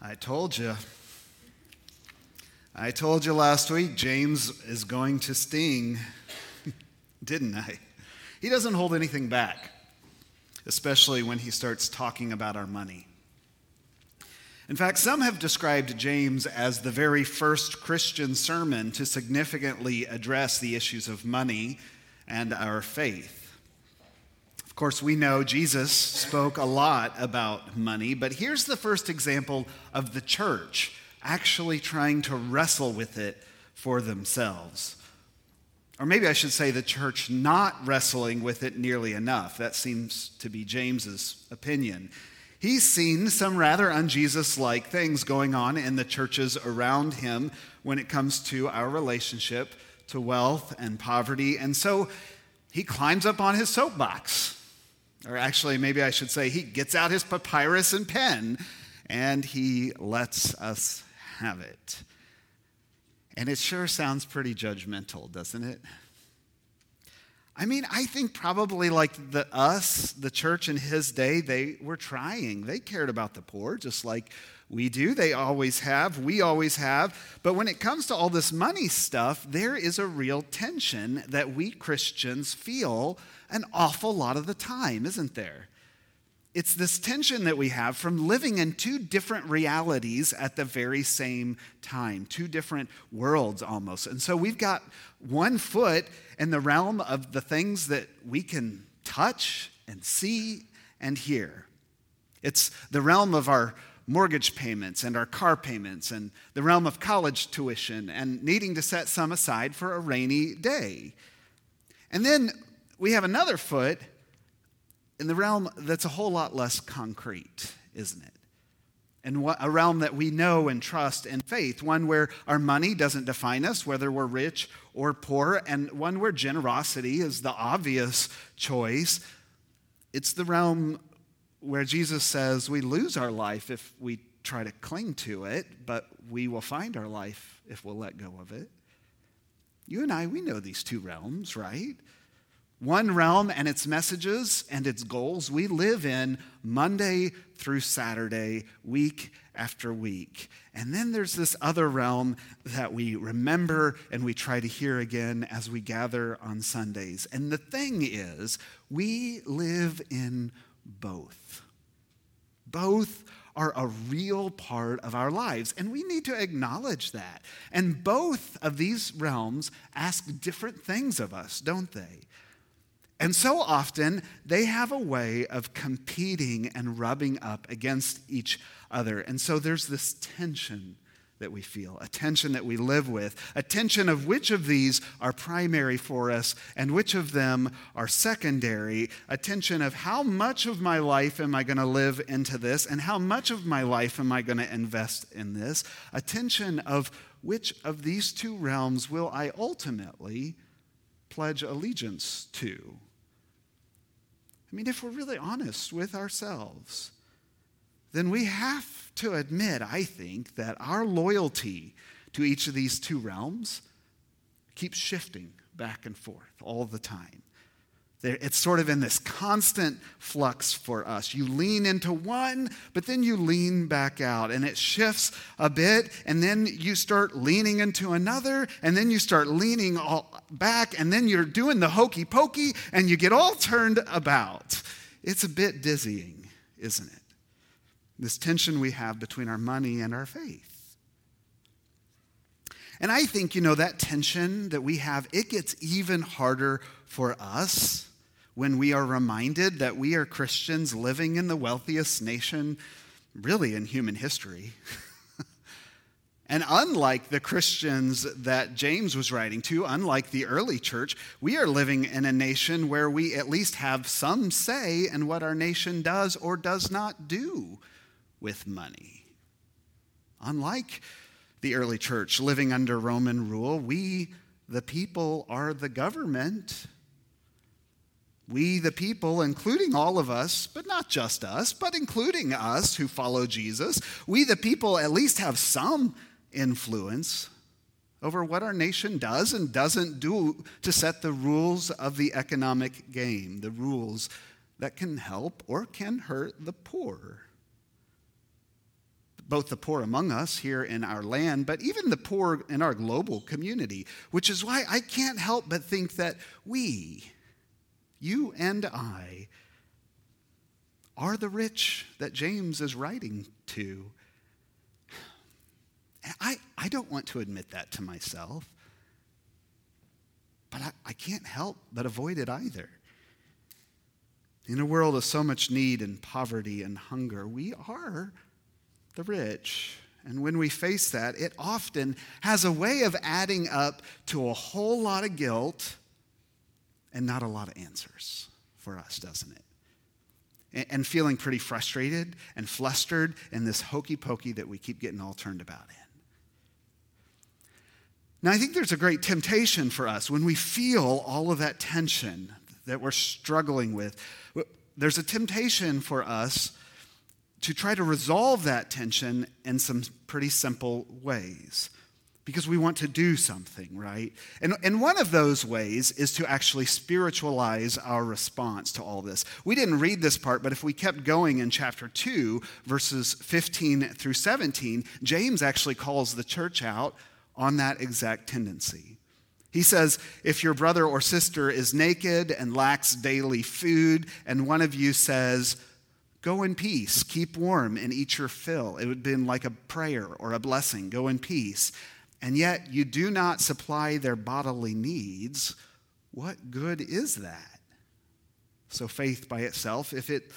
I told you. I told you last week James is going to sting, didn't I? He doesn't hold anything back, especially when he starts talking about our money. In fact, some have described James as the very first Christian sermon to significantly address the issues of money and our faith course, we know Jesus spoke a lot about money, but here's the first example of the church actually trying to wrestle with it for themselves. Or maybe I should say the church not wrestling with it nearly enough. That seems to be James's opinion. He's seen some rather unJesus like things going on in the churches around him when it comes to our relationship to wealth and poverty. And so he climbs up on his soapbox or actually, maybe I should say, he gets out his papyrus and pen and he lets us have it. And it sure sounds pretty judgmental, doesn't it? I mean, I think probably like the us, the church in his day, they were trying. They cared about the poor just like we do. They always have. We always have. But when it comes to all this money stuff, there is a real tension that we Christians feel an awful lot of the time, isn't there? It's this tension that we have from living in two different realities at the very same time, two different worlds almost. And so we've got one foot in the realm of the things that we can touch and see and hear. It's the realm of our mortgage payments and our car payments and the realm of college tuition and needing to set some aside for a rainy day. And then we have another foot in the realm that's a whole lot less concrete, isn't it? And a realm that we know and trust and faith, one where our money doesn't define us, whether we're rich or poor, and one where generosity is the obvious choice. It's the realm where Jesus says we lose our life if we try to cling to it, but we will find our life if we'll let go of it. You and I, we know these two realms, right? One realm and its messages and its goals we live in Monday through Saturday, week after week. And then there's this other realm that we remember and we try to hear again as we gather on Sundays. And the thing is, we live in both. Both are a real part of our lives, and we need to acknowledge that. And both of these realms ask different things of us, don't they? And so often, they have a way of competing and rubbing up against each other. And so there's this tension that we feel, a tension that we live with, a tension of which of these are primary for us and which of them are secondary, a tension of how much of my life am I going to live into this and how much of my life am I going to invest in this, a tension of which of these two realms will I ultimately pledge allegiance to. I mean, if we're really honest with ourselves, then we have to admit, I think, that our loyalty to each of these two realms keeps shifting back and forth all the time. It's sort of in this constant flux for us. You lean into one, but then you lean back out, and it shifts a bit, and then you start leaning into another, and then you start leaning back, and then you're doing the hokey pokey, and you get all turned about. It's a bit dizzying, isn't it? This tension we have between our money and our faith. And I think, you know, that tension that we have, it gets even harder for us when we are reminded that we are Christians living in the wealthiest nation, really, in human history. and unlike the Christians that James was writing to, unlike the early church, we are living in a nation where we at least have some say in what our nation does or does not do with money. Unlike the early church living under Roman rule, we, the people, are the government we, the people, including all of us, but not just us, but including us who follow Jesus, we, the people, at least have some influence over what our nation does and doesn't do to set the rules of the economic game, the rules that can help or can hurt the poor. Both the poor among us here in our land, but even the poor in our global community, which is why I can't help but think that we, you and I, are the rich that James is writing to. I, I don't want to admit that to myself, but I, I can't help but avoid it either. In a world of so much need and poverty and hunger, we are the rich. And when we face that, it often has a way of adding up to a whole lot of guilt and not a lot of answers for us, doesn't it? And feeling pretty frustrated and flustered in this hokey pokey that we keep getting all turned about in. Now, I think there's a great temptation for us when we feel all of that tension that we're struggling with. There's a temptation for us to try to resolve that tension in some pretty simple ways because we want to do something, right? And, and one of those ways is to actually spiritualize our response to all this. We didn't read this part, but if we kept going in chapter 2, verses 15 through 17, James actually calls the church out on that exact tendency. He says, If your brother or sister is naked and lacks daily food, and one of you says, Go in peace, keep warm, and eat your fill. It would have been like a prayer or a blessing. Go in peace. And yet you do not supply their bodily needs. What good is that? So faith by itself, if it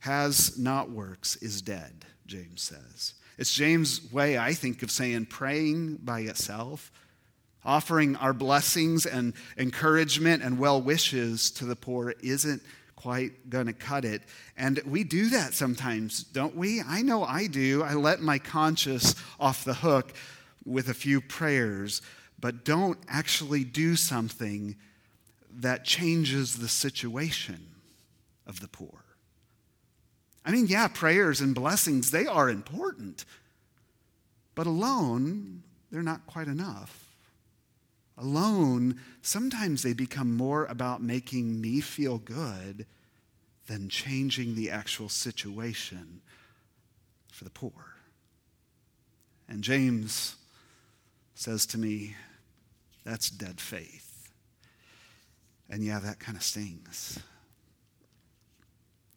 has not works, is dead, James says. It's James' way, I think, of saying praying by itself, offering our blessings and encouragement and well wishes to the poor isn't quite going to cut it. And we do that sometimes, don't we? I know I do. I let my conscience off the hook with a few prayers, but don't actually do something that changes the situation of the poor. I mean, yeah, prayers and blessings, they are important, but alone, they're not quite enough. Alone, sometimes they become more about making me feel good than changing the actual situation for the poor. And James says to me, that's dead faith. And yeah, that kind of stings.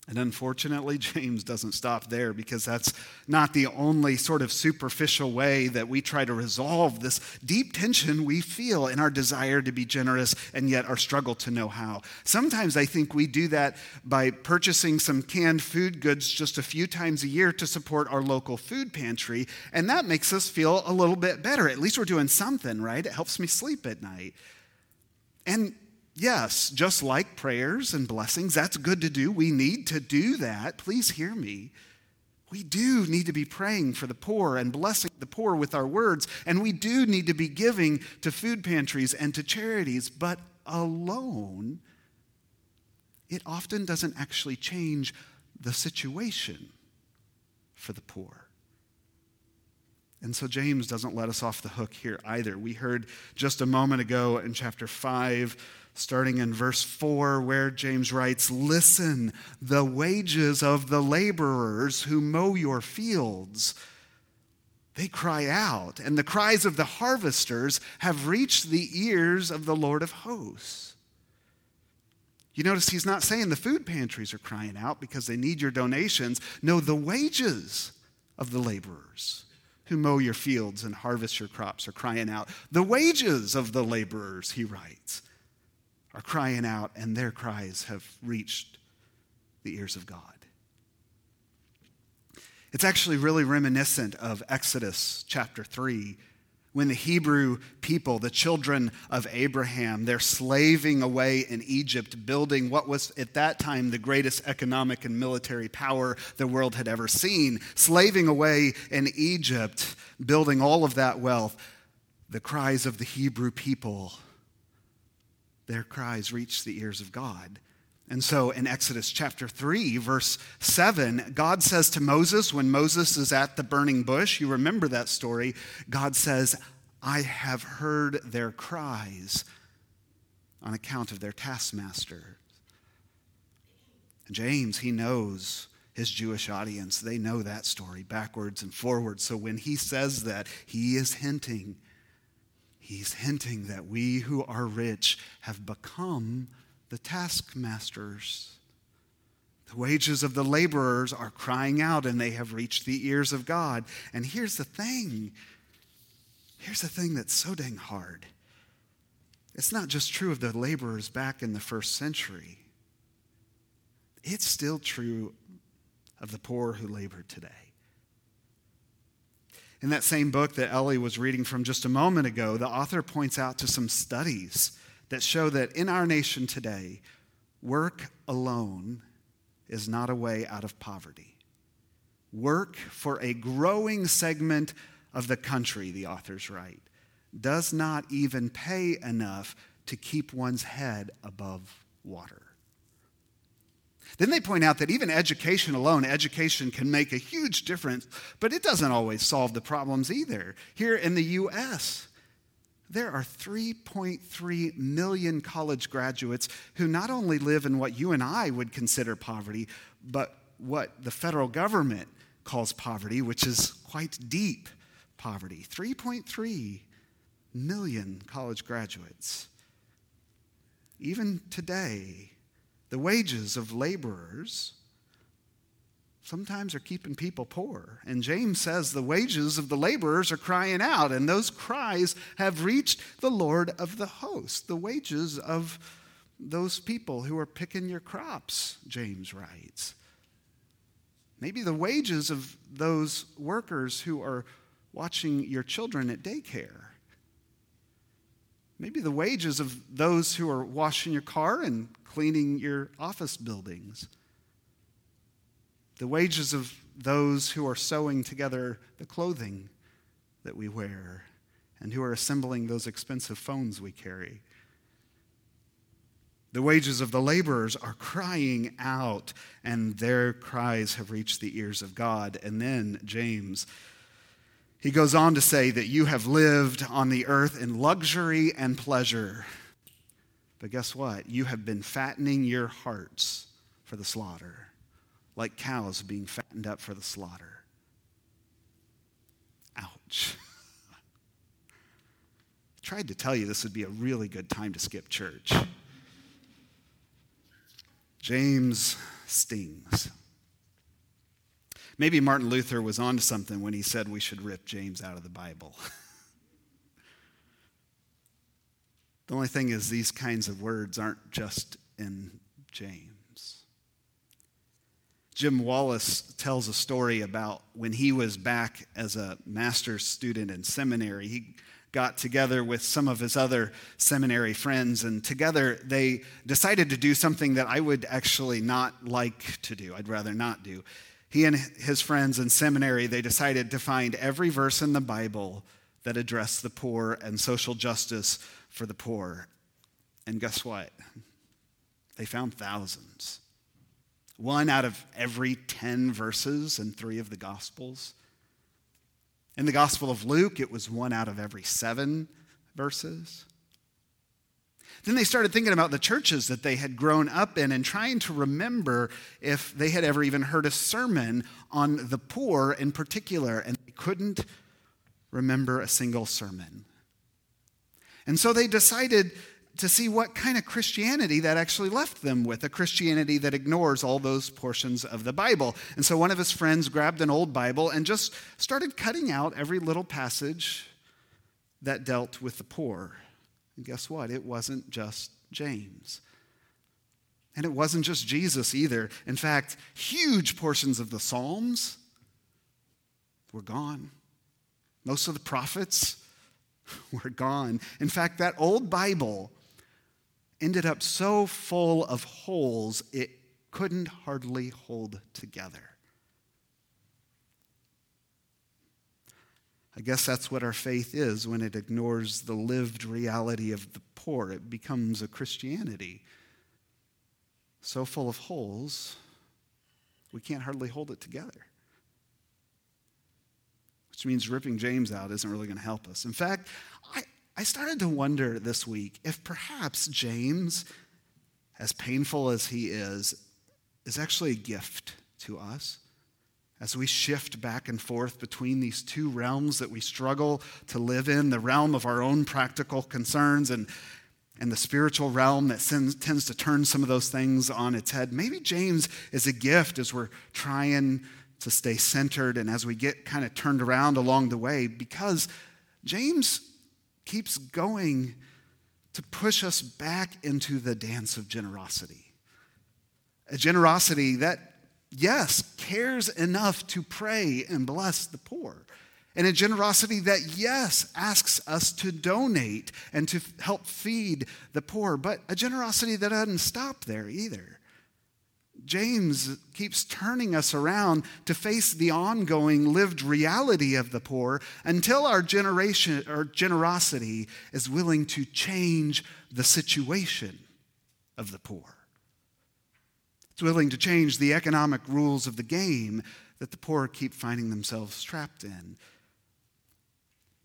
And unfortunately, James doesn't stop there because that's not the only sort of superficial way that we try to resolve this deep tension we feel in our desire to be generous and yet our struggle to know how. Sometimes I think we do that by purchasing some canned food goods just a few times a year to support our local food pantry, and that makes us feel a little bit better. At least we're doing something, right? It helps me sleep at night. And Yes, just like prayers and blessings, that's good to do. We need to do that. Please hear me. We do need to be praying for the poor and blessing the poor with our words, and we do need to be giving to food pantries and to charities, but alone, it often doesn't actually change the situation for the poor. And so James doesn't let us off the hook here either. We heard just a moment ago in chapter 5 starting in verse 4, where James writes, Listen, the wages of the laborers who mow your fields. They cry out, and the cries of the harvesters have reached the ears of the Lord of hosts. You notice he's not saying the food pantries are crying out because they need your donations. No, the wages of the laborers who mow your fields and harvest your crops are crying out. The wages of the laborers, he writes are crying out, and their cries have reached the ears of God. It's actually really reminiscent of Exodus chapter 3 when the Hebrew people, the children of Abraham, they're slaving away in Egypt, building what was at that time the greatest economic and military power the world had ever seen. Slaving away in Egypt, building all of that wealth. The cries of the Hebrew people their cries reached the ears of God. And so in Exodus chapter 3, verse 7, God says to Moses, when Moses is at the burning bush, you remember that story, God says, I have heard their cries on account of their taskmaster. James, he knows his Jewish audience. They know that story backwards and forwards. So when he says that, he is hinting. He's hinting that we who are rich have become the taskmasters. The wages of the laborers are crying out and they have reached the ears of God. And here's the thing here's the thing that's so dang hard. It's not just true of the laborers back in the first century, it's still true of the poor who labor today. In that same book that Ellie was reading from just a moment ago, the author points out to some studies that show that in our nation today, work alone is not a way out of poverty. Work for a growing segment of the country, the authors write, does not even pay enough to keep one's head above water. Then they point out that even education alone, education can make a huge difference, but it doesn't always solve the problems either. Here in the U.S., there are 3.3 million college graduates who not only live in what you and I would consider poverty, but what the federal government calls poverty, which is quite deep poverty. 3.3 million college graduates. Even today, the wages of laborers sometimes are keeping people poor. And James says the wages of the laborers are crying out, and those cries have reached the Lord of the host. The wages of those people who are picking your crops, James writes. Maybe the wages of those workers who are watching your children at daycare. Maybe the wages of those who are washing your car and cleaning your office buildings the wages of those who are sewing together the clothing that we wear and who are assembling those expensive phones we carry. The wages of the laborers are crying out, and their cries have reached the ears of God. And then James, he goes on to say that you have lived on the earth in luxury and pleasure. But guess what? You have been fattening your hearts for the slaughter like cows being fattened up for the slaughter. Ouch. I tried to tell you this would be a really good time to skip church. James stings. Maybe Martin Luther was onto something when he said we should rip James out of the Bible. the only thing is, these kinds of words aren't just in James. Jim Wallis tells a story about when he was back as a master's student in seminary. He got together with some of his other seminary friends, and together they decided to do something that I would actually not like to do. I'd rather not do. He and his friends in seminary, they decided to find every verse in the Bible that addressed the poor and social justice for the poor. And guess what? They found thousands one out of every 10 verses in three of the Gospels. In the Gospel of Luke, it was one out of every seven verses. Then they started thinking about the churches that they had grown up in and trying to remember if they had ever even heard a sermon on the poor in particular, and they couldn't remember a single sermon. And so they decided to see what kind of Christianity that actually left them with a Christianity that ignores all those portions of the Bible. And so one of his friends grabbed an old Bible and just started cutting out every little passage that dealt with the poor. And guess what? It wasn't just James. And it wasn't just Jesus either. In fact, huge portions of the Psalms were gone. Most of the prophets were gone. In fact, that old Bible ended up so full of holes it couldn't hardly hold together. I guess that's what our faith is when it ignores the lived reality of the poor. It becomes a Christianity so full of holes, we can't hardly hold it together. Which means ripping James out isn't really going to help us. In fact, I, I started to wonder this week if perhaps James, as painful as he is, is actually a gift to us as we shift back and forth between these two realms that we struggle to live in the realm of our own practical concerns and, and the spiritual realm that sends, tends to turn some of those things on its head. Maybe James is a gift as we're trying to stay centered and as we get kind of turned around along the way because James keeps going to push us back into the dance of generosity. A generosity that yes, cares enough to pray and bless the poor. And a generosity that, yes, asks us to donate and to help feed the poor, but a generosity that doesn't stop there either. James keeps turning us around to face the ongoing lived reality of the poor until our generation or generosity is willing to change the situation of the poor. It's willing to change the economic rules of the game that the poor keep finding themselves trapped in.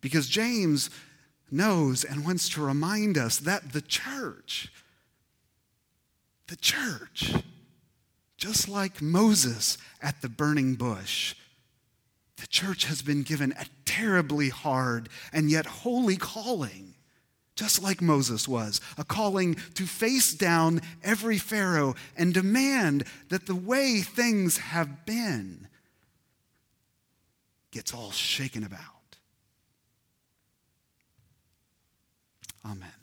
Because James knows and wants to remind us that the church, the church, just like Moses at the burning bush, the church has been given a terribly hard and yet holy calling just like Moses was, a calling to face down every Pharaoh and demand that the way things have been gets all shaken about. Amen.